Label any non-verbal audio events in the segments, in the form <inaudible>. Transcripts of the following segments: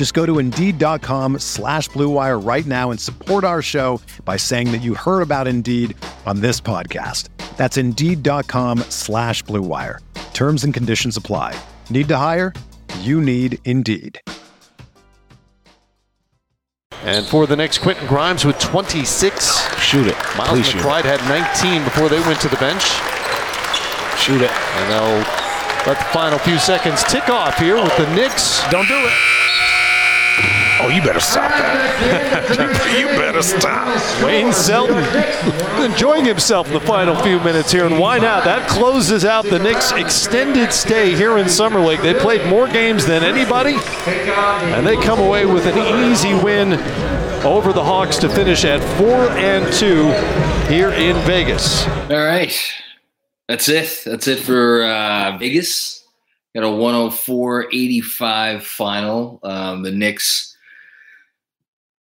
Just go to Indeed.com slash BlueWire right now and support our show by saying that you heard about Indeed on this podcast. That's Indeed.com slash BlueWire. Terms and conditions apply. Need to hire? You need Indeed. And for the next, Quentin Grimes with 26. Shoot it. Miles Please shoot McBride had 19 before they went to the bench. Shoot it. And they'll let the final few seconds tick off here with the Knicks. Don't do it. Oh, you better stop that. <laughs> you better stop. Wayne Selden enjoying himself the final few minutes here, and why not? That closes out the Knicks' extended stay here in Summer League. They played more games than anybody, and they come away with an easy win over the Hawks to finish at four and two here in Vegas. All right. That's it. That's it for uh, Vegas. Got a 104-85 final. Um, the Knicks,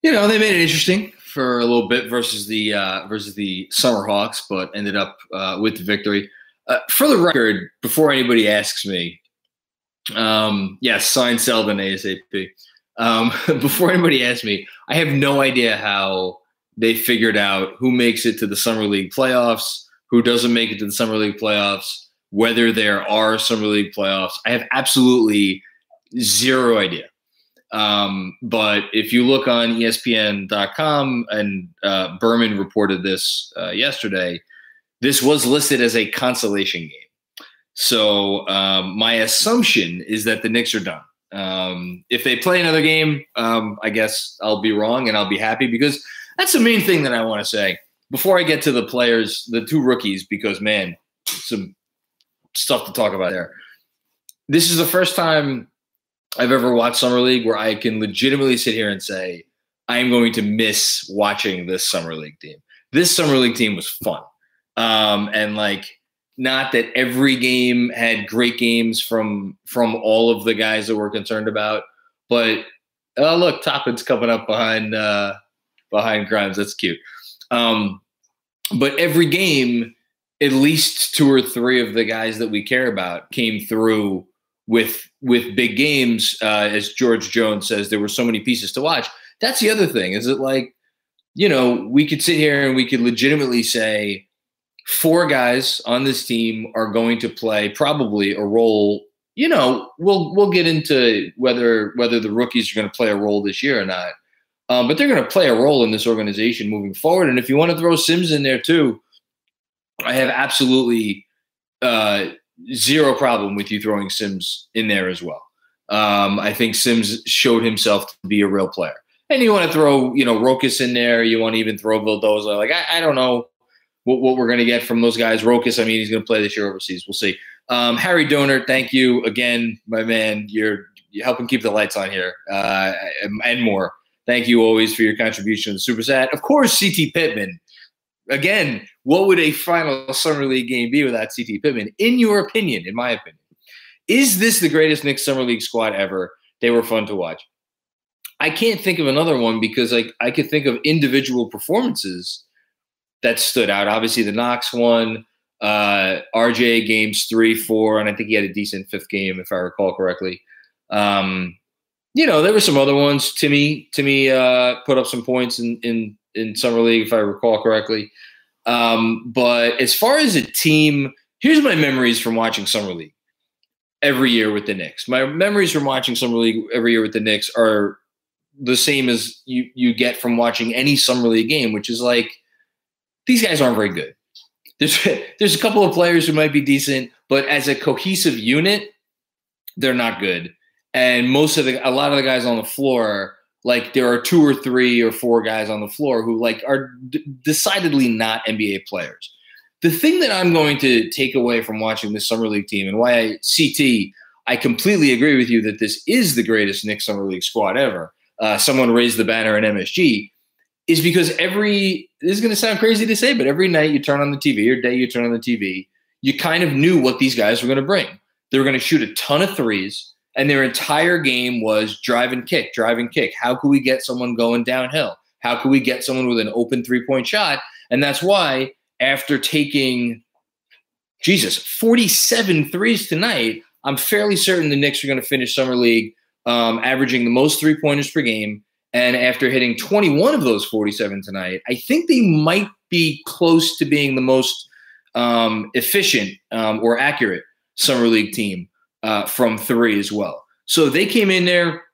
you know, they made it interesting for a little bit versus the uh, versus the Summer Hawks, but ended up uh, with the victory. Uh, for the record, before anybody asks me, um, yes, sign Selden ASAP. Um, <laughs> before anybody asks me, I have no idea how they figured out who makes it to the Summer League playoffs, who doesn't make it to the Summer League playoffs, whether there are Summer League playoffs. I have absolutely zero idea. Um, but if you look on ESPN.com, and uh, Berman reported this uh, yesterday, this was listed as a consolation game. So um, my assumption is that the Knicks are done. Um, if they play another game, um, I guess I'll be wrong and I'll be happy because that's the main thing that I want to say before I get to the players, the two rookies, because man, some stuff to talk about there. This is the first time I've ever watched Summer League where I can legitimately sit here and say, I am going to miss watching this Summer League team. This Summer League team was fun. Um, and like, not that every game had great games from from all of the guys that we're concerned about, but oh look, Toppin's coming up behind uh, behind Grimes. That's cute. Um, but every game, at least two or three of the guys that we care about came through with with big games. Uh, as George Jones says, there were so many pieces to watch. That's the other thing. Is it like, you know, we could sit here and we could legitimately say four guys on this team are going to play probably a role. You know, we'll we'll get into whether whether the rookies are going to play a role this year or not. Um, but they're going to play a role in this organization moving forward. And if you want to throw Sims in there too, I have absolutely uh, zero problem with you throwing Sims in there as well. Um, I think Sims showed himself to be a real player. And you want to throw, you know, Rokas in there. You want to even throw Vildoza. Like I, I don't know what, what we're going to get from those guys. Rokas, I mean, he's going to play this year overseas. We'll see. Um, Harry Donor, thank you again, my man. You're, you're helping keep the lights on here uh, and, more. Thank you always for your contribution to the Super Sat. Of course, CT Pittman. Again, what would a final Summer League game be without CT Pittman? In your opinion, in my opinion, is this the greatest Knicks Summer League squad ever? They were fun to watch. I can't think of another one because I, I could think of individual performances that stood out. Obviously, the Knox one, uh, RJ games three, four, and I think he had a decent fifth game, if I recall correctly. Um, you know, there were some other ones. Timmy, Timmy uh, put up some points in, in in summer league, if I recall correctly. Um, but as far as a team, here's my memories from watching summer league every year with the Knicks. My memories from watching summer league every year with the Knicks are the same as you you get from watching any summer league game, which is like these guys aren't very good. there's <laughs> there's a couple of players who might be decent, but as a cohesive unit, they're not good. And most of the a lot of the guys on the floor, like there are two or three or four guys on the floor who like are d- decidedly not NBA players. The thing that I'm going to take away from watching this summer league team and why I CT, I completely agree with you that this is the greatest Knicks summer league squad ever. Uh, someone raised the banner in MSG is because every this is going to sound crazy to say, but every night you turn on the TV or day you turn on the TV, you kind of knew what these guys were going to bring. They were going to shoot a ton of threes, and their entire game was drive and kick, drive and kick. How could we get someone going downhill? How could we get someone with an open three point shot? And that's why after taking Jesus 47 threes tonight, I'm fairly certain the Knicks are going to finish summer league um, averaging the most three pointers per game and after hitting 21 of those 47 tonight, I think they might be close to being the most um, efficient um, or accurate summer league team uh, from three as well. So they came in there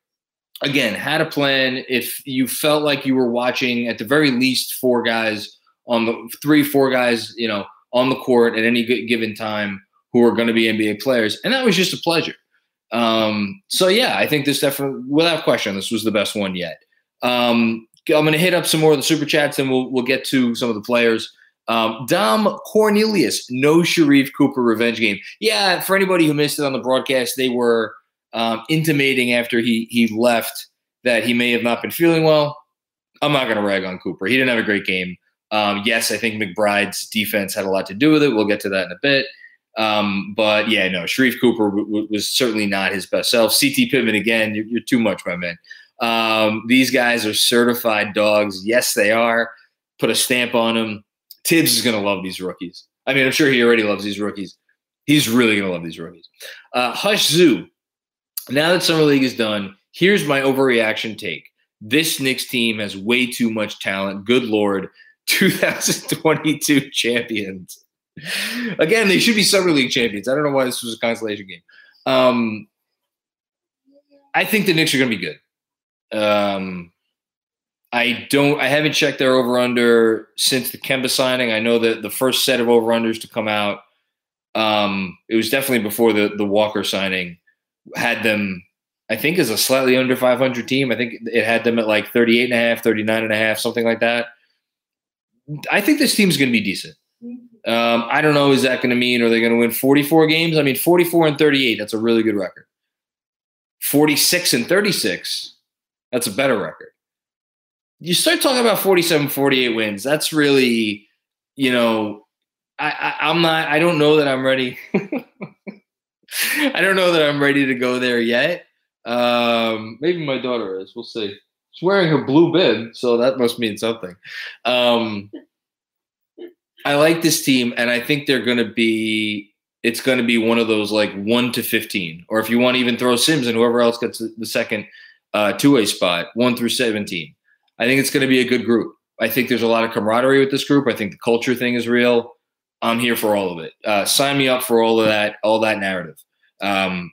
again, had a plan. If you felt like you were watching at the very least four guys on the three, four guys, you know, on the court at any given time who are going to be NBA players, and that was just a pleasure. Um, so yeah, I think this definitely, without question, this was the best one yet. Um, I'm going to hit up some more of the super chats, and we'll we'll get to some of the players. Um, Dom Cornelius, no Sharife Cooper revenge game. Yeah, for anybody who missed it on the broadcast, they were um, intimating after he he left that he may have not been feeling well. I'm not going to rag on Cooper. He didn't have a great game. Um, yes, I think McBride's defense had a lot to do with it. We'll get to that in a bit. Um, but yeah, no, Sharife Cooper w- w- was certainly not his best self. CT Pittman, again, you're, you're too much, my man. Um, these guys are certified dogs. Yes, they are. Put a stamp on them. Thibs is going to love these rookies. I mean, I'm sure he already loves these rookies. He's really going to love these rookies. Uh, Hush Zoo. Now that Summer League is done, here's my overreaction take. This Knicks team has way too much talent. Good Lord. <laughs> 2022 champions. Again, they should be Summer League champions. I don't know why this was a consolation game. Um, I think the Knicks are going to be good. Um, I don't. I haven't checked their over under since the Kemba signing. I know that the first set of over unders to come out, um, it was definitely before the the Walker signing, had them. I think as a slightly under 500 team. I think it had them at like 38 and a half, 39 and a half, something like that. I think this team's going to be decent. Um, I don't know. Is that going to mean are they going to win 44 games? I mean, 44 and 38. That's a really good record. 46 and 36 that's a better record. You start talking about 47, 48 wins. That's really, you know, I, I, am not, I don't know that I'm ready. <laughs> I don't know that I'm ready to go there yet. Um, maybe my daughter is. We'll see. She's wearing her blue bib, so that must mean something. Um, I like this team, and I think they're going to be. It's going to be one of those like one to fifteen, or if you want to even throw Sims and whoever else gets the second uh, two way spot, one through 17. I think it's going to be a good group. I think there's a lot of camaraderie with this group. I think the culture thing is real. I'm here for all of it. Uh, sign me up for all of that, all that narrative. Um,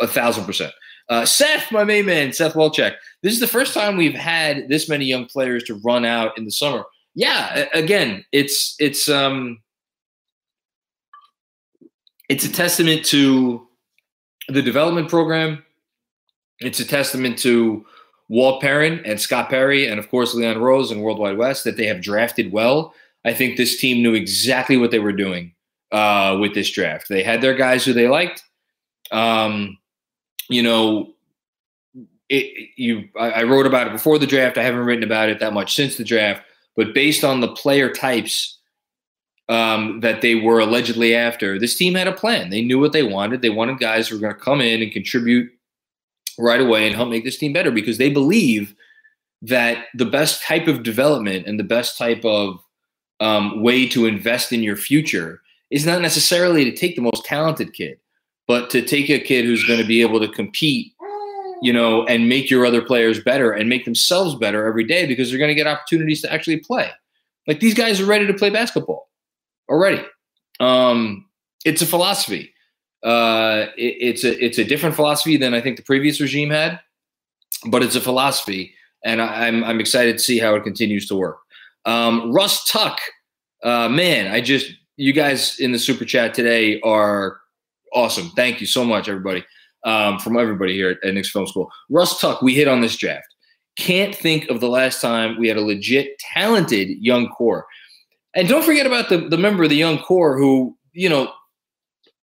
a thousand percent. Uh, Seth, my main man, Seth Welchek. This is the first time we've had this many young players to run out in the summer. Yeah, again, it's it's um, it's a testament to the development program it's a testament to Walt Perrin and Scott Perry, and of course Leon Rose and Worldwide Wes, that they have drafted well. I think this team knew exactly what they were doing uh, with this draft. They had their guys who they liked. Um, you know, it, you I, I wrote about it before the draft. I haven't written about it that much since the draft, but based on the player types um, that they were allegedly after, this team had a plan. They knew what they wanted. They wanted guys who were going to come in and contribute right away and help make this team better because they believe that the best type of development and the best type of um, way to invest in your future is not necessarily to take the most talented kid, but to take a kid who's going to be able to compete, you know, and make your other players better and make themselves better every day because they're going to get opportunities to actually play. Like these guys are ready to play basketball already. Um, it's a philosophy. Uh, it, it's a it's a different philosophy than I think the previous regime had, but it's a philosophy, and I, am I'm, I'm excited to see how it continues to work. Um, Russ Tuck, uh, man, I just you guys in the super chat today are awesome. Thank you so much, everybody, um, from everybody here at, at Knicks Film School. Russ Tuck, we hit on this draft. Can't think of the last time we had a legit talented young core. And don't forget about the, the member of the young core who, you know,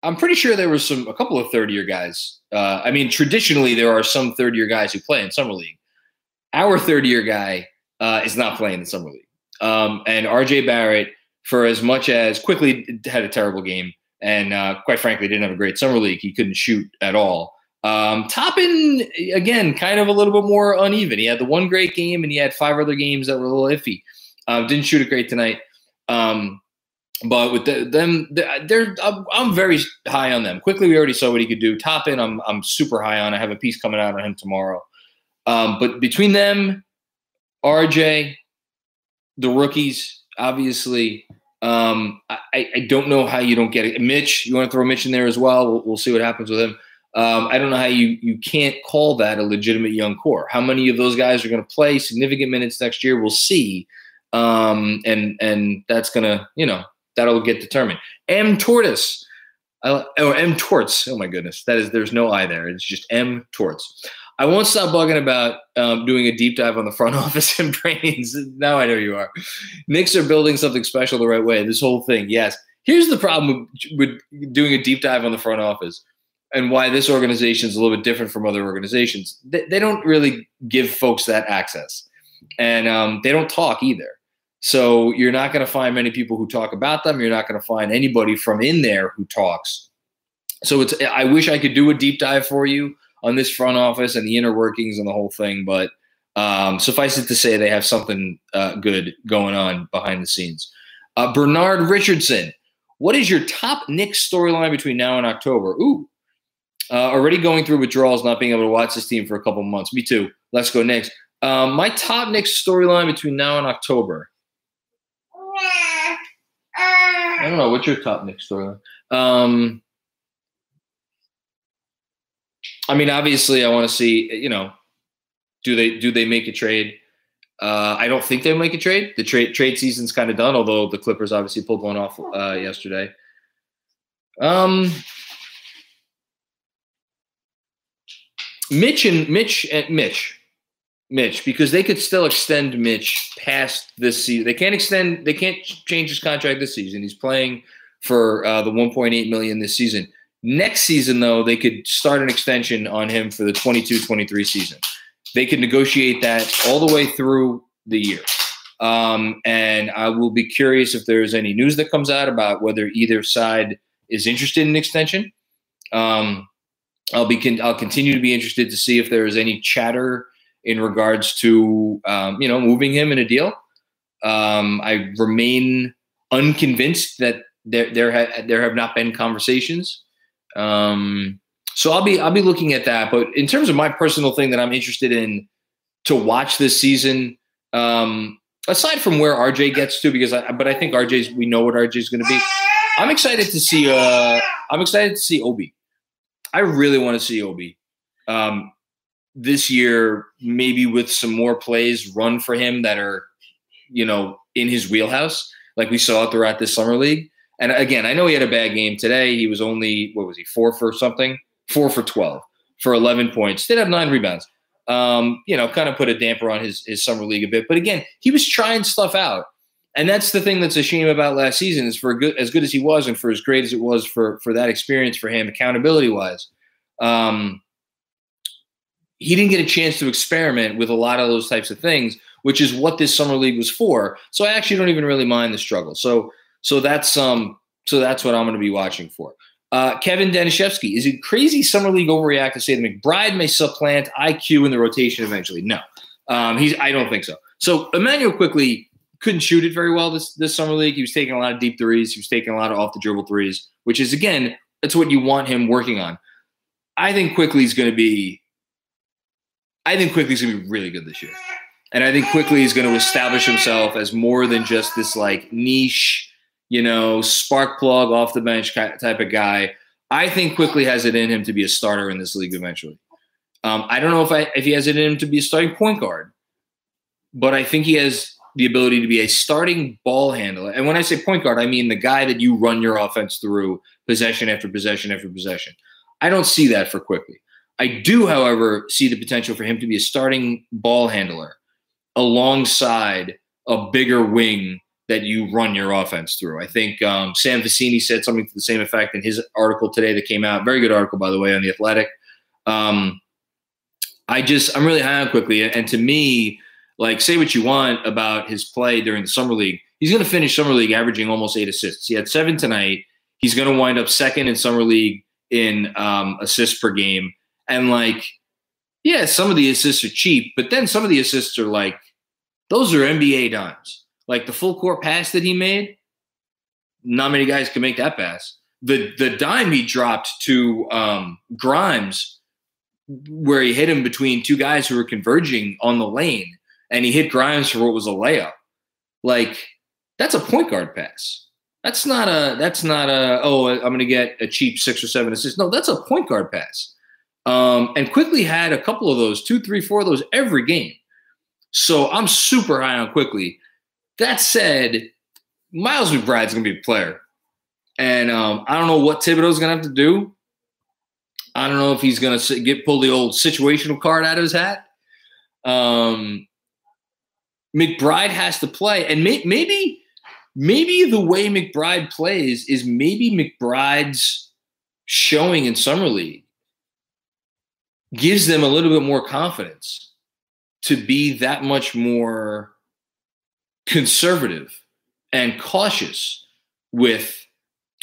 I'm pretty sure there was some a couple of third year guys. Uh, I mean, traditionally there are some third year guys who play in summer league. Our third year guy uh, is not playing in summer league, um, and RJ Barrett, for as much as Quickley had a terrible game, and uh, quite frankly didn't have a great summer league. He couldn't shoot at all. Um, Toppin again, kind of a little bit more uneven. He had the one great game, and he had five other games that were a little iffy. Uh, didn't shoot it great tonight. Um, but with the, them, they're I'm, very high on them. Quickley, we already saw what he could do. Toppin, I'm I'm super high on. I have a piece coming out on him tomorrow. Um, but between them, RJ, the rookies, obviously, um, I, I don't know how you don't get it. Mitch, you want to throw Mitch in there as well? We'll, we'll see what happens with him. Um, I don't know how you you can't call that a legitimate young core. How many of those guys are going to play significant minutes next year? We'll see, um, and and that's gonna you know that'll get determined. M Tortoise, or M Torts. Oh my goodness, that is there's no I there. It's just M Torts. I won't stop bugging about um, doing a deep dive on the front <laughs> office and brains. now I know you are. Knicks are building something special the right way. This whole thing, yes. Here's the problem with, with doing a deep dive on the front office and why this organization is a little bit different from other organizations. They, they don't really give folks that access, and um, they don't talk either. So you're not going to find many people who talk about them. You're not going to find anybody from in there who talks. So it's. I wish I could do a deep dive for you on this front office and the inner workings and the whole thing, but um, suffice it to say they have something uh, good going on behind the scenes. Uh, Bernard Richardson, what is your top Knicks storyline between now and October? Ooh, uh, already going through withdrawals, not being able to watch this team for a couple months. Me too. Let's go Knicks. Um, my top Knicks storyline between now and October. I don't know. What's your top Knicks storyline? Um, I mean, obviously, I want to see. You know, do they do they make a trade? Uh, I don't think they'll make a trade. The trade trade season's kind of done. Although the Clippers obviously pulled one off uh, yesterday. Um, Mitch and Mitch and Mitch Mitch because they could still extend Mitch past this season. They can't extend. They can't change his contract this season. He's playing for uh, the 1.8 million this season. Next season, though, they could start an extension on him for the 22-23 season. They could negotiate that all the way through the year. Um, and I will be curious if there's any news that comes out about whether either side is interested in extension. Um, I'll be con- I'll continue to be interested to see if there is any chatter in regards to um, you know moving him in a deal. Um, I remain unconvinced that there there ha- there have not been conversations. Um, so I'll be I'll be looking at that. But in terms of my personal thing that I'm interested in to watch this season, um, aside from where RJ gets to, because I but I think RJ's we know what RJ's going to be. I'm excited to see. Uh, I'm excited to see Obi. I really want to see Obi. Um, this year, maybe with some more plays run for him that are, you know, in his wheelhouse, like we saw throughout this summer league. And again, I know he had a bad game today. He was only what was he four for something, four for twelve for eleven points. Did have nine rebounds. Um, you know, kind of put a damper on his his summer league a bit. But again, he was trying stuff out, and that's the thing that's a shame about last season is for good as good as he was and for as great as it was for for that experience for him accountability wise. Um, he didn't get a chance to experiment with a lot of those types of things, which is what this summer league was for. So I actually don't even really mind the struggle. So so that's um so that's what I'm going to be watching for. Uh, Kevin Denishevsky, is it crazy summer league overreact to say that McBride may supplant IQ in the rotation eventually? No, um, he's. I don't think so. So Immanuel Quickley couldn't shoot it very well this this summer league. He was taking a lot of deep threes. He was taking a lot of off the dribble threes, which is again, that's what you want him working on. I think Quickley is going to be I think Quickley's going to be really good this year. And I think Quickley is going to establish himself as more than just this like niche, you know, spark plug off the bench type of guy. I think Quickley has it in him to be a starter in this league eventually. Um, I don't know if I if he has it in him to be a starting point guard, but I think he has the ability to be a starting ball handler. And when I say point guard, I mean the guy that you run your offense through possession after possession after possession. I don't see that for Quickley. I do, however, see the potential for him to be a starting ball handler alongside a bigger wing that you run your offense through. I think um, Sam Vecenie said something to the same effect in his article today that came out. Very good article, by the way, on the Athletic. Um, I just I'm really high on Quickley. and to me, like say what you want about his play during the summer league, he's going to finish summer league averaging almost eight assists. He had seven tonight. He's going to wind up second in summer league in um, assists per game, and like, yeah, some of the assists are cheap, but then some of the assists are like those are NBA dimes. Like the full court pass that he made, not many guys can make that pass. The the dime he dropped to um, Grimes, where he hit him between two guys who were converging on the lane, and he hit Grimes for what was a layup. Like that's a point guard pass. That's not a. That's not a. Oh, I'm going to get a cheap six or seven assists. No, that's a point guard pass. Um, and Quickley had a couple of those, two, three, four of those every game. So I'm super high on Quickley. That said, Miles McBride's going to be a player. And um, I don't know what Thibodeau's going to have to do. I don't know if he's going to get pull the old situational card out of his hat. Um, McBride has to play, and may, maybe, maybe the way McBride plays is maybe McBride's showing in summer league gives them a little bit more confidence to be that much more conservative and cautious with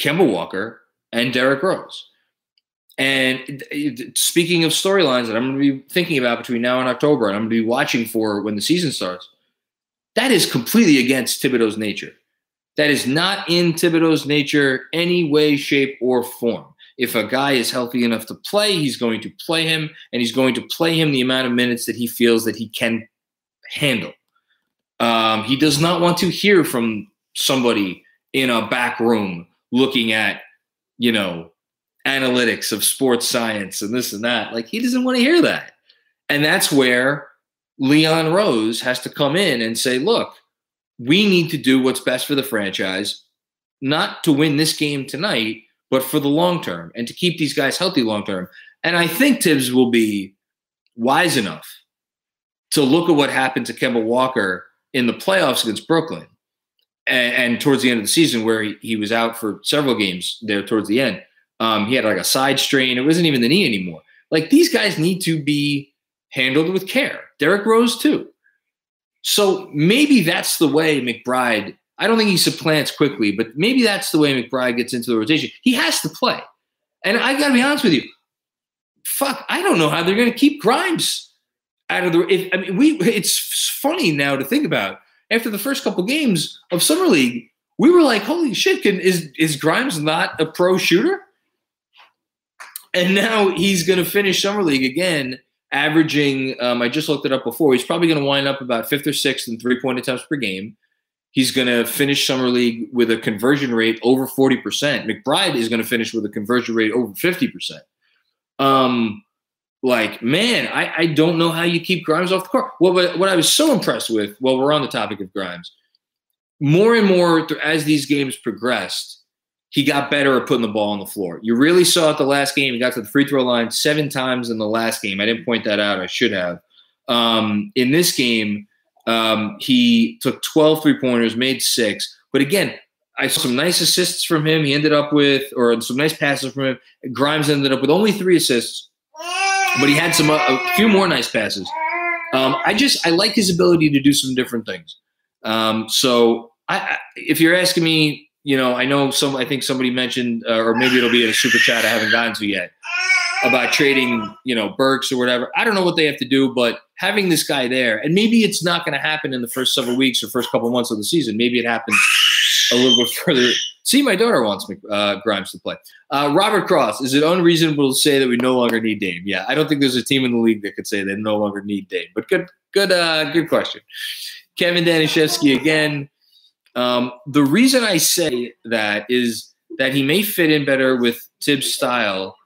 Kemba Walker and Derrick Rose. And speaking of storylines that I'm going to be thinking about between now and October, and I'm going to be watching for when the season starts, that is completely against Thibodeau's nature. That is not in Thibodeau's nature, any way, shape, or form. If a guy is healthy enough to play, he's going to play him, and he's going to play him the amount of minutes that he feels that he can handle. Um, he does not want to hear from somebody in a back room looking at, you know, analytics of sports science and this and that. Like he doesn't want to hear that. And that's where Leon Rose has to come in and say, look, we need to do what's best for the franchise, not to win this game tonight, but for the long term and to keep these guys healthy long term. And I think Thibs will be wise enough to look at what happened to Kemba Walker in the playoffs against Brooklyn and, and towards the end of the season, where he, he, was out for several games there towards the end. Um, he had like a side strain. It wasn't even the knee anymore. Like these guys need to be handled with care. Derrick Rose, too. So maybe that's the way McBride I don't think he supplants Quickley, but maybe that's the way McBride gets into the rotation. He has to play. And I got to be honest with you. Fuck, I don't know how they're going to keep Grimes out of the. If, I mean, we. It's funny now to think about. After the first couple games of summer league, we were like, "Holy shit! Can is is Grimes not a pro shooter?" And now he's going to finish summer league again, averaging. Um, I just looked it up before. He's probably going to wind up about fifth or sixth in three point attempts per game He's going to finish summer league with a conversion rate over 40%. McBride is going to finish with a conversion rate over 50%. Um, like, man, I, I don't know how you keep Grimes off the court. Well, but what I was so impressed with, while we're on the topic of Grimes, more and more as these games progressed, he got better at putting the ball on the floor. You really saw it the last game. He got to the free throw line seven times in the last game. I didn't point that out. I should have. Um, in this game, um, he took 12 three pointers, made six. But again, I saw some nice assists from him. He ended up with, or some nice passes from him. Grimes ended up with only three assists, but he had some a few more nice passes. Um, I just I like his ability to do some different things. Um, so I, I, if you're asking me, you know, I know some. I think somebody mentioned, uh, or maybe it'll be in a super chat I haven't gotten to yet about trading, you know, Burks or whatever. I don't know what they have to do, but having this guy there, and maybe it's not going to happen in the first several weeks or first couple months of the season. Maybe it happens a little bit further. See, my daughter wants uh, Grimes to play. Uh, Robert Cross, is it unreasonable to say that we no longer need Dame? Yeah, I don't think there's a team in the league that could say they no longer need Dame. But good, good, uh, good question. Kevin Danishevsky again. Um, the reason I say that is that he may fit in better with Thibs' style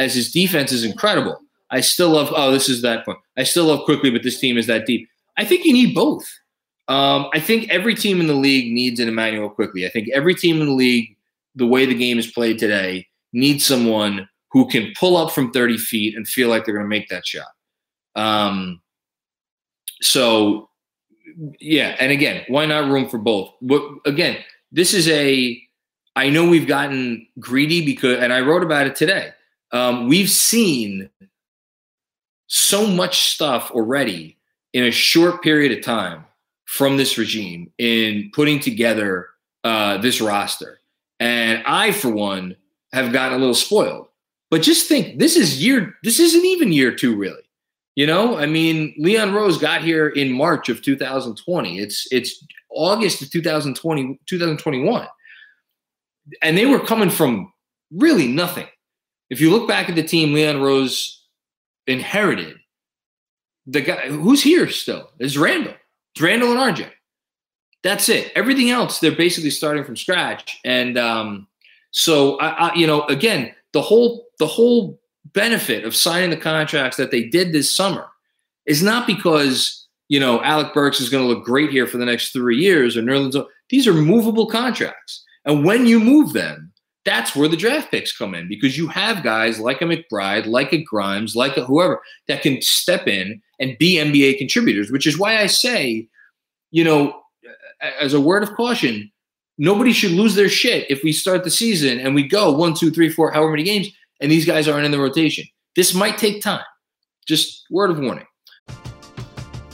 as his defense is incredible. I still love. Oh, this is that point. I still love Quickley, but this team is that deep. I think you need both. Um, I think every team in the league needs an Immanuel Quickley. I think every team in the league, the way the game is played today, needs someone who can pull up from 30 feet and feel like they're going to make that shot. Um, so, yeah, and again, why not room for both? But again, this is a. I know we've gotten greedy because, and I wrote about it today. Um, we've seen so much stuff already in a short period of time from this regime in putting together uh, this roster. And I, for one, have gotten a little spoiled. But just think, this is year. This isn't even year two, really. You know, I mean, Leon Rose got here in March of 2020. It's it's August of 2020, 2021. And they were coming from really nothing. If you look back at the team Leon Rose inherited, the guy who's here still is Randle. It's Randle and RJ. That's it. Everything else, they're basically starting from scratch. And um, so, I, I, you know, again, the whole the whole benefit of signing the contracts that they did this summer is not because you know Alec Burks is going to look great here for the next three years or Nerlens. These are movable contracts, and when you move them, that's where the draft picks come in because you have guys like a McBride, like a Grimes, like a whoever that can step in and be NBA contributors. Which is why I say, you know, as a word of caution, nobody should lose their shit if we start the season and we go one, two, three, four, however many games, and these guys aren't in the rotation. This might take time. Just word of warning.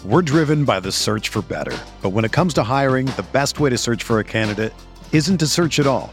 We're driven by the search for better. But when it comes to hiring, the best way to search for a candidate isn't to search at all.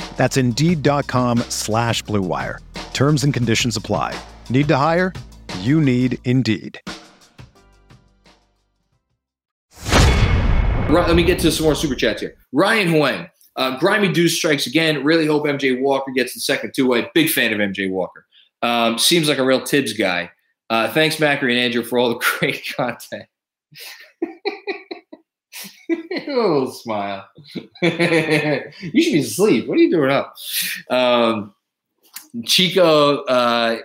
That's Indeed.com slash BlueWire. Terms and conditions apply. Need to hire? You need Indeed. Let me get to some more super chats here. Ryan Huang. Uh, Grimy Deuce strikes again. Really hope MJ Walker gets the second two way. Big fan of MJ Walker. Um, seems like a real Thibs guy. Uh, thanks, Macri and Andrew, for all the <laughs> great content. <laughs> <laughs> oh, smile. <laughs> you should be asleep. What are you doing up? Um, Chico, uh,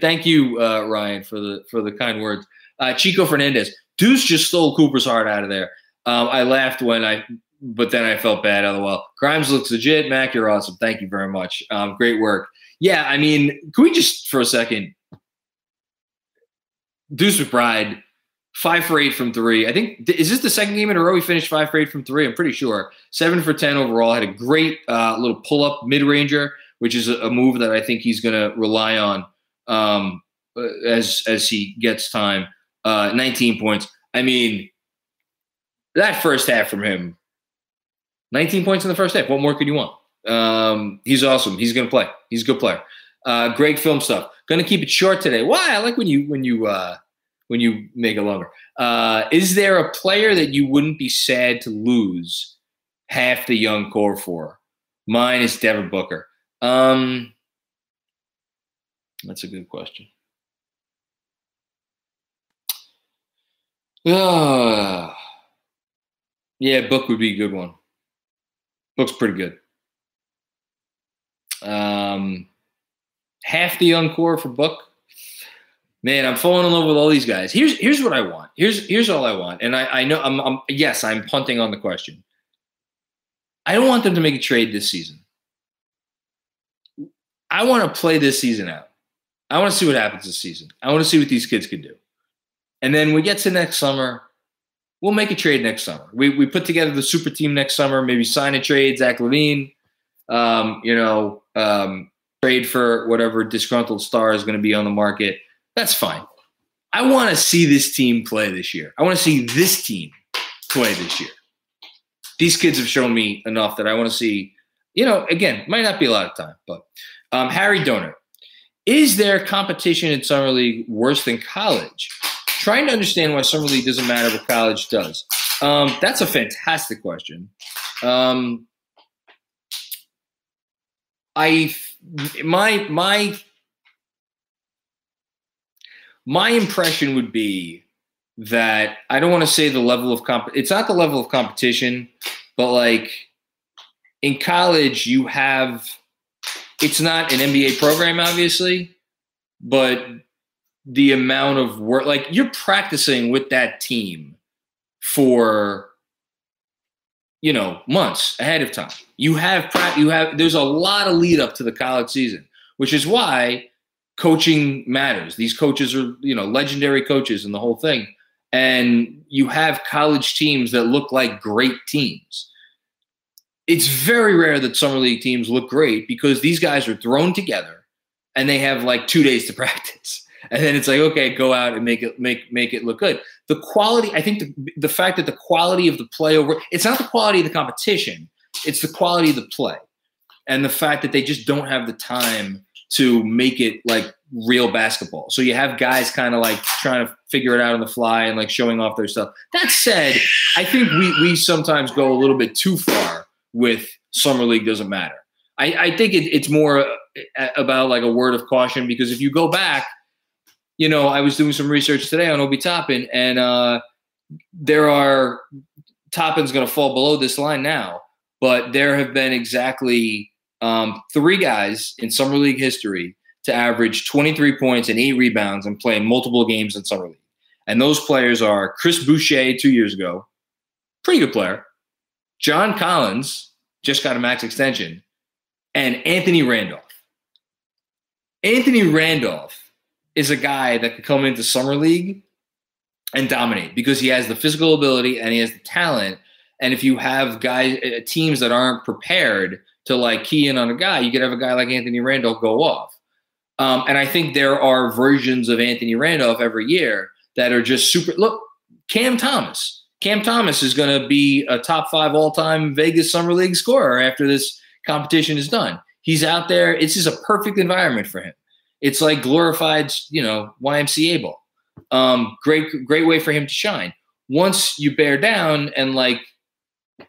thank you, uh, Ryan, for the for the kind words. Uh, Chico Fernandez, Deuce just stole Cooper's heart out of there. Um, I laughed when I but then I felt bad. Oh well, Grimes looks legit. Mac, you're awesome. Thank you very much. Um, great work. Yeah, I mean, can we just for a second? Deuce McBride, five for eight from three. I think is this the second game in a row he finished five for eight from three. I'm pretty sure seven for ten overall. Had a great uh, little pull up mid ranger, which is a, a, move that I think he's going to rely on um, as as he gets time. Uh, 19 points. I mean, that first half from him 19 points in the first half. What more could you want? Um, he's awesome. He's going to play. He's a good player. Uh, great film stuff. Going to keep it short today. Why? I like when you when you uh, when you make it longer. Uh, is there a player that you wouldn't be sad to lose half the young core for? Mine is Devin Booker. Um, that's a good question. Uh, yeah, Book would be a good one. Looks pretty good. Um, half the young core for Book. Man, I'm falling in love with all these guys. Here's here's what I want. Here's here's all I want. And I, I know I'm, I'm yes, I'm punting on the question. I don't want them to make a trade this season. I want to play this season out. I want to see what happens this season. I want to see what these kids can do. And then we get to next summer we'll make a trade next summer. We we put together the super team next summer. Maybe sign a trade, Zach LaVine. Um, you know, um, trade for whatever disgruntled star is going to be on the market. That's fine. I want to see this team play this year. I want to see this team play this year. These kids have shown me enough that I want to see. You know, again, might not be a lot of time, but um, Harry Donor, is there competition in summer league worse than college? Trying to understand why summer league doesn't matter, but college does. Um, that's a fantastic question. Um, I my my my impression would be that I don't want to say the level of comp. It's not the level of competition, but like in college, you have. It's not an NBA program, obviously, but the amount of work, like you're practicing with that team for, you know, months ahead of time. You have you have. There's a lot of lead up to the college season, which is why coaching matters. These coaches are, you know, legendary coaches and the whole thing. And you have college teams that look like great teams. It's very rare that summer league teams look great because these guys are thrown together and they have like two days to <laughs> practice. And then it's like, okay, go out and make it make make it look good. The quality, I think the, the fact that the quality of the play over it's not the quality of the competition, it's the quality of the play. And the fact that they just don't have the time to make it like real basketball. So you have guys kind of like trying to figure it out on the fly and like showing off their stuff. That said, I think we we sometimes go a little bit too far with summer league doesn't matter. I, I think it, it's more uh, about like a word of caution because if you go back, you know, I was doing some research today on Obi Toppin, and uh, there are Toppin's going to fall below this line now, but there have been exactly um, three guys in summer league history to average 23 points and eight rebounds and play multiple games in summer league. And those players are Chris Boucher two years ago, pretty good player. John Collins just got a max extension, and Anthony Randolph. Anthony Randolph is a guy that could come into summer league and dominate because he has the physical ability and he has the talent. And if you have guys, uh, teams that aren't prepared to like key in on a guy, you could have a guy like Anthony Randolph go off. Um, and I think there are versions of Anthony Randolph every year that are just super. Look, Cam Thomas. Cam Thomas is going to be a top five all time Vegas Summer League scorer after this competition is done. He's out there. It's just a perfect environment for him. It's like glorified, you know, YMCA ball. Um, great, great way for him to shine. Once you bear down and like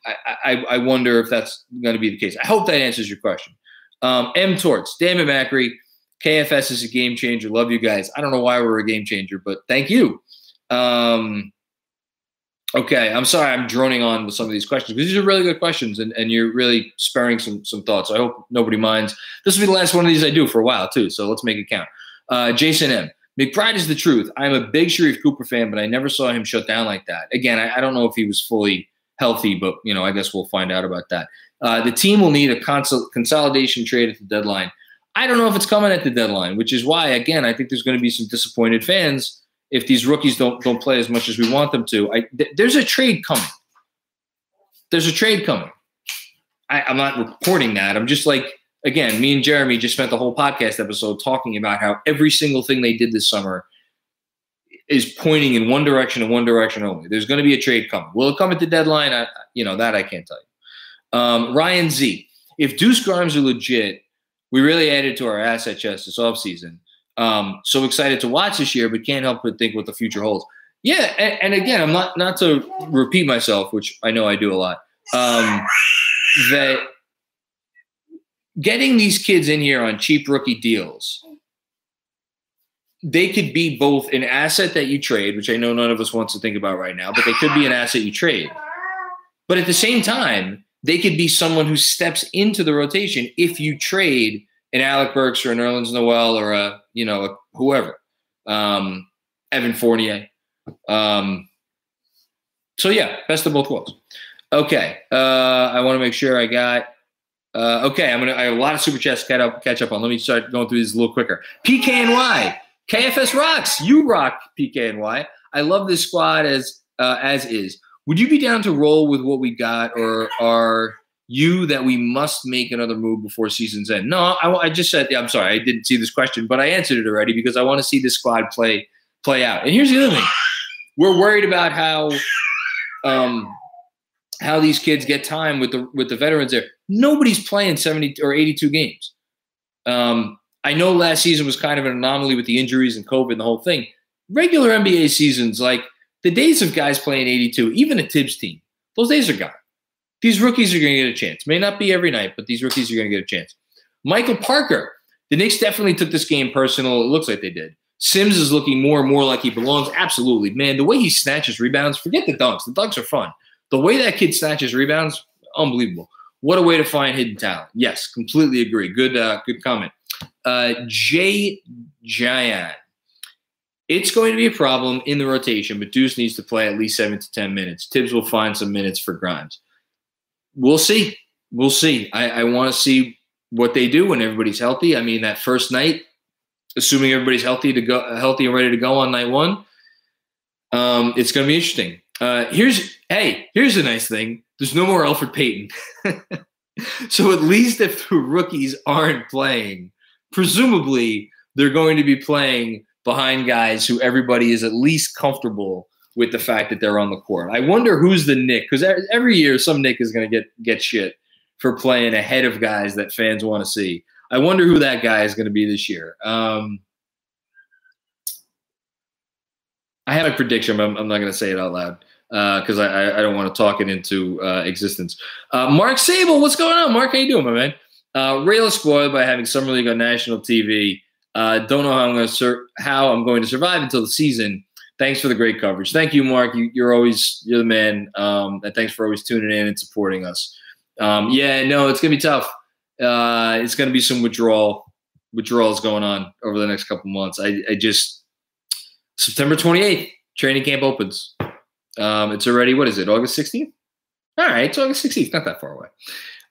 I, I, wonder if that's going to be the case. I hope that answers your question. Um, M. Torts, Damon Macri, KFS is a game changer. Love you guys. I don't know why we're a game changer, but thank you. Um, okay, I'm sorry I'm droning on with some of these questions because these are really good questions and, and you're really sparing some some thoughts. I hope nobody minds. This will be the last one of these I do for a while too, so let's make it count. Uh, Jason M. McBride is the truth. I'm a big Sharife Cooper fan, but I never saw him shut down like that. Again, I, I don't know if he was fully healthy, but you know, I guess we'll find out about that. Uh, the team will need a consol- consolidation trade at the deadline. I don't know if it's coming at the deadline, which is why, again, I think there's going to be some disappointed fans if these rookies don't don't play as much as we want them to. I, th- there's a trade coming. There's a trade coming. I, I'm not reporting that. I'm just like, again, me and Jeremy just spent the whole podcast episode talking about how every single thing they did this summer is pointing in one direction and one direction only. There's going to be a trade coming. Will it come at the deadline? I, you know, that I can't tell you. Um, Ryan Z. If Deuce Grimes are legit, we really added to our asset chest this offseason. Um, so excited to watch this year, but can't help but think what the future holds. Yeah, and, and again, I'm not not to repeat myself, which I know I do a lot. Um, that getting these kids in here on cheap rookie deals they could be both an asset that you trade, which I know none of us wants to think about right now, but they could be an asset you trade. But at the same time, they could be someone who steps into the rotation if you trade an Alec Burks or an Nerlens Noel or a you know a, whoever, um, Evan Fournier. Um, so yeah, best of both worlds. Okay, uh, I want to make sure I got. Uh, okay, I'm gonna. I have a lot of super chats to catch up, catch up on. Let me start going through these a little quicker. PKNY. KFS rocks. You rock PKNY. I love this squad as uh, as is. Would you be down to roll with what we got, or are you that we must make another move before season's end? No, I, I just said, I'm sorry, I didn't see this question, but I answered it already because I want to see this squad play play out. And here's the other thing: we're worried about how um, how these kids get time with the with the veterans there. Nobody's playing 70 or 82 games. Um, I know last season was kind of an anomaly with the injuries and COVID and the whole thing. Regular NBA seasons, like the days of guys playing 82, even a Thibs team, those days are gone. These rookies are going to get a chance. May not be every night, but these rookies are going to get a chance. Michael Parker, the Knicks definitely took this game personal. It looks like they did. Sims is looking more and more like he belongs. Absolutely, man. The way he snatches rebounds, forget the dunks. The dunks are fun. The way that kid snatches rebounds, unbelievable. What a way to find hidden talent. Yes, completely agree. Good, uh, good comment. Uh, Jay Giant. It's going to be a problem in the rotation, but Deuce needs to play at least seven to 10 minutes. Thibs will find some minutes for Grimes. We'll see. We'll see. I, I want to see what they do when everybody's healthy. I mean, that first night, assuming everybody's healthy to go, healthy and ready to go on night one, um, it's going to be interesting. Uh, here's hey, here's a nice thing. There's no more Elfrid Payton, <laughs> so at least if the rookies aren't playing, presumably they're going to be playing behind guys who everybody is at least comfortable with the fact that they're on the court. I wonder who's the Knick because every year some Knick is going to get get shit for playing ahead of guys that fans want to see. I wonder who that guy is going to be this year. Um, I have a prediction, but I'm, I'm not going to say it out loud because uh, I, I, don't want to talk it into uh, existence. Uh, Mark Sable, what's going on? Mark, how you doing, my man? Uh, Real spoiled by having Summer League on national TV. Uh, don't know how I'm going to sur- how I'm going to survive until the season. Thanks for the great coverage. Thank you, Mark. You, are always you're the man. Um, and thanks for always tuning in and supporting us. Um, yeah, no, it's gonna be tough. Uh, it's gonna be some withdrawal withdrawals going on over the next couple months. I, I just September 28th, training camp opens. Um, it's already what is it? August 16th. All right, it's August 16th. Not that far away.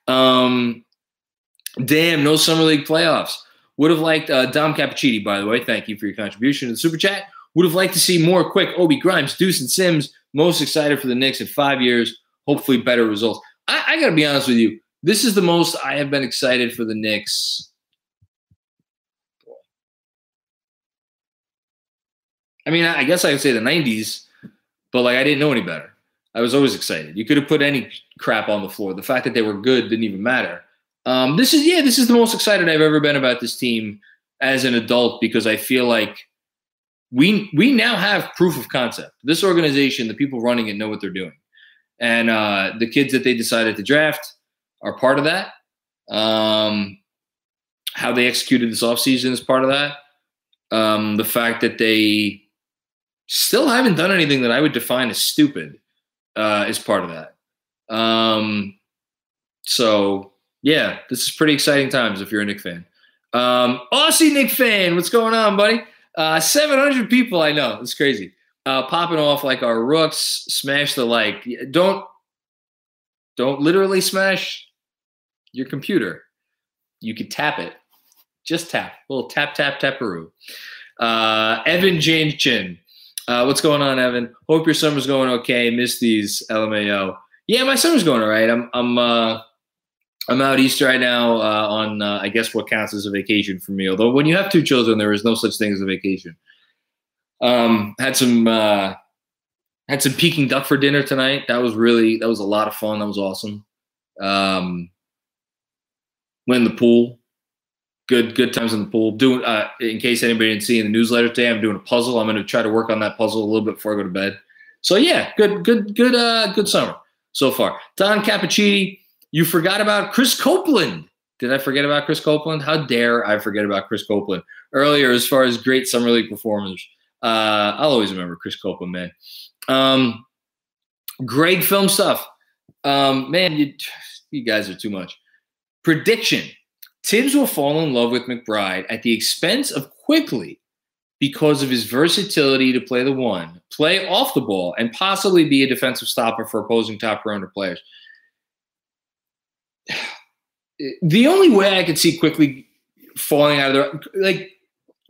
Um, damn, no summer league playoffs. Would have liked uh, Dom Cappuccini, by the way. Thank you for your contribution to the super chat. Would have liked to see more quick Obi Grimes, Deuce, and Sims. Most excited for the Knicks in five years. Hopefully, better results. I, I got to be honest with you. This is the most I have been excited for the Knicks. I mean, I guess I would say the 90s, but like I didn't know any better. I was always excited. You could have put any crap on the floor. The fact that they were good didn't even matter. Um, this is yeah, this is the most excited I've ever been about this team as an adult because I feel like we we now have proof of concept. This organization, the people running it, know what they're doing, and uh, the kids that they decided to draft are part of that. Um, how they executed this offseason is part of that. Um, the fact that they still haven't done anything that I would define as stupid uh, is part of that. Um, so yeah, this is pretty exciting times if you're a Knick fan. Um, Aussie Knick fan, what's going on, buddy? Uh, 700 people, I know. It's crazy. Uh, popping off like our rooks. Smash the like. Don't don't literally smash your computer. You could tap it. Just tap. A little tap, tap, taparoo. Uh, Evan Janchin. Uh, what's going on, Evan? Hope your summer's going okay. Miss these LMAO. Yeah, my summer's going all right. I'm I'm uh I'm out east right now uh, on, uh, I guess, what counts as a vacation for me. Although when you have two children, there is no such thing as a vacation. Um, had some uh, had some Peking duck for dinner tonight. That was really that was a lot of fun. That was awesome. Um, went in the pool. Good good times in the pool. Doing uh, in case anybody didn't see in the newsletter today, I'm doing a puzzle. I'm going to try to work on that puzzle a little bit before I go to bed. So yeah, good good good uh, good summer so far. Don Cappuccini you forgot about Chris Copeland. Did I forget about Chris Copeland? How dare I forget about Chris Copeland earlier? As far as great summer league performers, uh, I'll always remember Chris Copeland, man. Um, great film stuff, um, man. You, you guys are too much. Prediction: Thibs will fall in love with McBride at the expense of Quickley because of his versatility to play the one, play off the ball, and possibly be a defensive stopper for opposing top perimeter players the only way I could see Quickley falling out of the like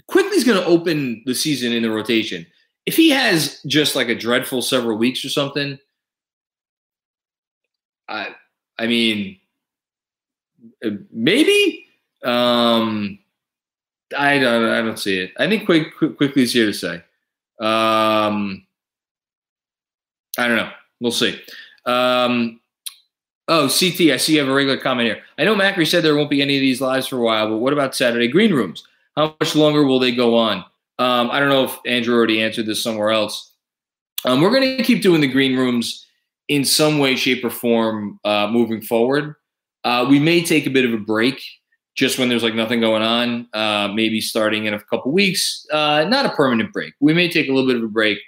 Quickley's going to open the season in the rotation. If he has just like a dreadful several weeks or something, I I mean maybe. Um, I don't. I don't see it. I think quick, quick Quickley is here to say. Um, I don't know. We'll see. Um, oh, CT, I see you have a regular comment here. I know Macri said there won't be any of these lives for a while, but what about Saturday green rooms? How much longer will they go on? Um, I don't know if Andrew already answered this somewhere else. Um, we're going to keep doing the green rooms in some way, shape, or form uh, moving forward. Uh, we may take a bit of a break just when there's like nothing going on, uh, maybe starting in a couple weeks. Uh, not a permanent break. We may take a little bit of a break,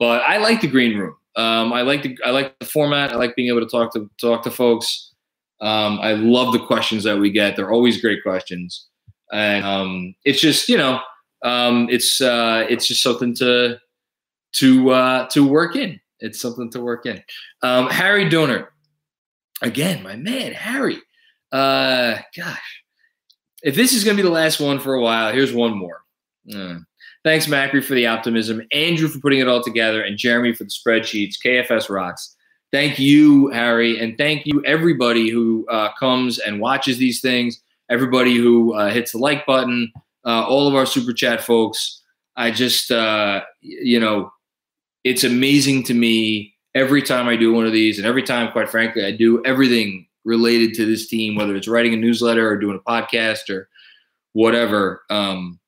but I like the green room. Um, I like the I like the format. I like being able to talk to talk to folks. Um, I love the questions that we get. They're always great questions, and um, it's just you know um, it's uh, it's just something to to uh, to work in. It's something to work in. Um, Harry Donor, again, my man, Harry. Uh, gosh, if this is to be the last one for a while, here's one more. Mm. Thanks, Macri, for the optimism, Andrew for putting it all together, and Jeremy for the spreadsheets. KFS rocks. Thank you, Harry, and thank you everybody who uh, comes and watches these things. Everybody who uh, hits the like button, uh, all of our super chat folks. I just, uh, you know, it's amazing to me every time I do one of these, and every time, quite frankly, I do everything related to this team, whether it's writing a newsletter or doing a podcast or whatever. Um,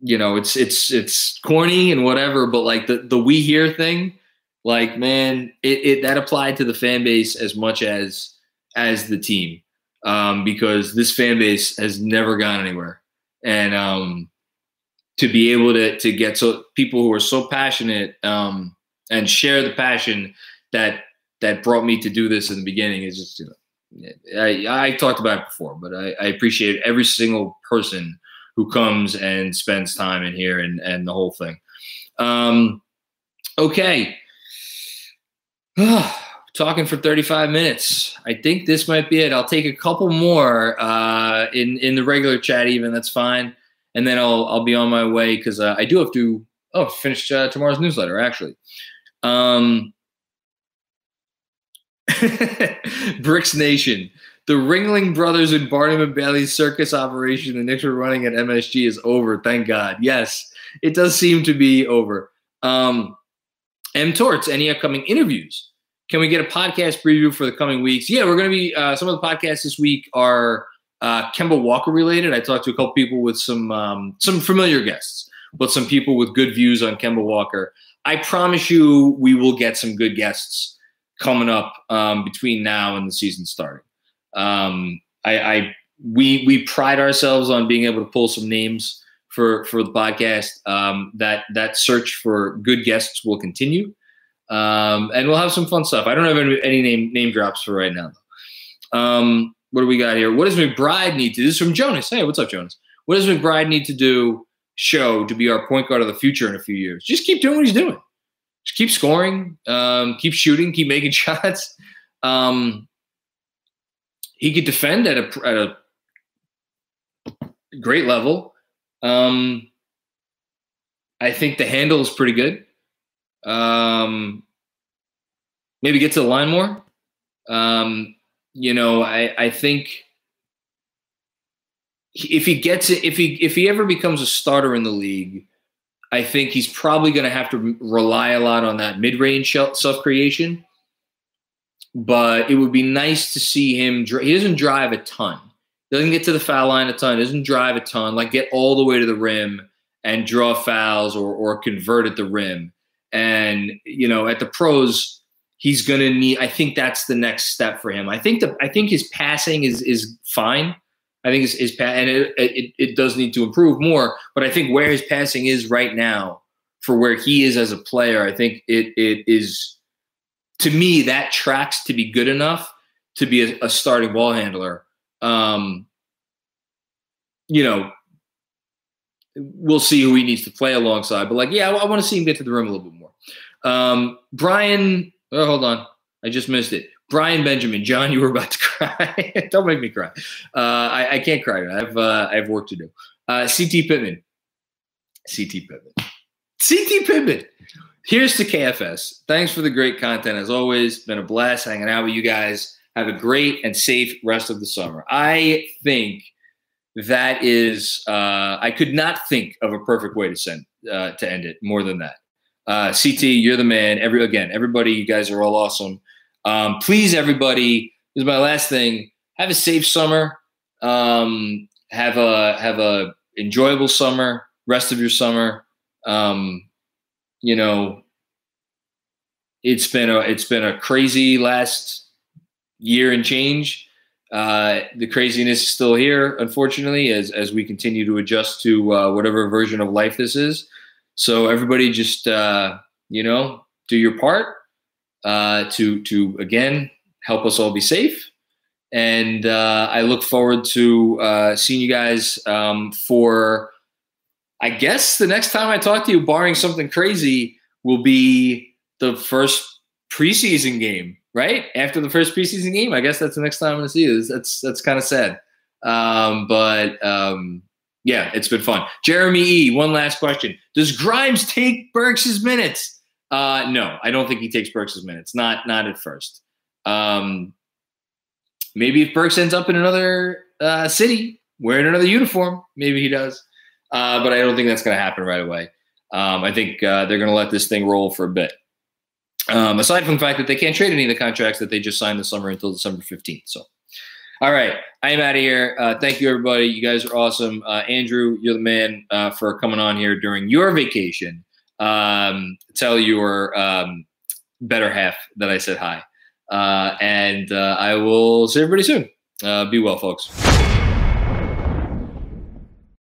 you know, it's it's it's corny and whatever, but like the the we hear thing, like man, it, it that applied to the fan base as much as as the team, um, because this fan base has never gone anywhere, and um, to be able to to get so people who are so passionate um, and share the passion that that brought me to do this in the beginning is just you know, I, I talked about it before, but I, I appreciate every single person who comes and spends time in here and and the whole thing. Um, okay. <sighs> Talking for 35 minutes. I think this might be it. I'll take a couple more uh, in in the regular chat. Even that's fine, and then I'll I'll be on my way because uh, I do have to oh finish uh, tomorrow's newsletter actually. Um, <laughs> Bricks Nation. The Ringling Brothers and Barnum and Bailey circus operation the Knicks were running at MSG is over. Thank God. Yes, it does seem to be over. Um, M. Torts, any upcoming interviews? Can we get a podcast preview for the coming weeks? Yeah, we're going to be, uh, some of the podcasts this week are uh, Kemba Walker related. I talked to a couple people with some um, some familiar guests, but some people with good views on Kemba Walker. I promise you, we will get some good guests coming up um, between now and the season starting. Um, I, I we we pride ourselves on being able to pull some names for for the podcast. Um, that that search for good guests will continue, um, and we'll have some fun stuff. I don't have any, any name name drops for right now. Um, what do we got here? What does McBride need to do? This is from Jonas. Hey, what's up, Jonas? What does McBride need to do? Show to be our point guard of the future in a few years. Just keep doing what he's doing. Just keep scoring. Um, keep shooting. Keep making <laughs> shots. Um, he could defend at a at a great level. Um, I think the handle is pretty good. Um, maybe get to the line more. Um, you know, I, I think if he gets it, if he if he ever becomes a starter in the league, I think he's probably going to have to rely a lot on that mid range self creation but it would be nice to see him. He doesn't drive a ton. Doesn't get to the foul line a ton. Doesn't drive a ton. Like get all the way to the rim and draw fouls or or convert at the rim. And you know, at the pros, he's to need. I think that's the next step for him. I think the I think his passing is is fine. I think his, his and it, it it does need to improve more. But I think where his passing is right now, for where he is as a player, I think it it is to me, that tracks to be good enough to be a, a starting ball handler. Um, you know, we'll see who he needs to play alongside. But like, yeah, I, I want to see him get to the rim a little bit more. Um, Brian, oh, hold on, I just missed it. Brian Benjamin, John, <laughs> you were about to cry. <laughs> Don't make me cry. Uh, I, I, can't cry. I have uh, I have work to do. Uh, CT Pittman, CT Pittman, CT Pittman here's to KFS. Thanks for the great content as always. Been a blast hanging out with you guys. Have a great and safe rest of the summer. I think that is, uh, I could not think of a perfect way to send uh, to end it more than that. Uh, CT, you're the man. Every again, everybody, you guys are all awesome. Um, please, everybody, this is my last thing. Have a safe summer. Um, have a have a enjoyable summer. Rest of your summer. Um, you know, it's been a it's been a crazy last year and change. Uh, the craziness is still here, unfortunately, as as we continue to adjust to uh, whatever version of life this is. So everybody, just uh, you know, do your part uh, to to again help us all be safe. And uh, I look forward to uh, seeing you guys um, for. I guess the next time I talk to you, barring something crazy, will be the first preseason game, right? After the first preseason game, I guess that's the next time I'm going to see you. That's that's kind of sad, um, but um, yeah, it's been fun. Jeremy E, one last question: Does Grimes take Burks' minutes? Uh, no, I don't think he takes Burks' minutes. Not not at first. Um, maybe if Burks ends up in another uh, city wearing another uniform, maybe he does. Uh, but I don't think that's going to happen right away. Um, I think uh, they're going to let this thing roll for a bit. Um, aside from the fact that they can't trade any of the contracts that they just signed this summer until December 15th. So, all right, I am out of here. Uh, thank you, everybody. You guys are awesome. Uh, Andrew, you're the man uh, for coming on here during your vacation. Um, tell your um, better half that I said hi. Uh, and I will see everybody soon. Be well, folks.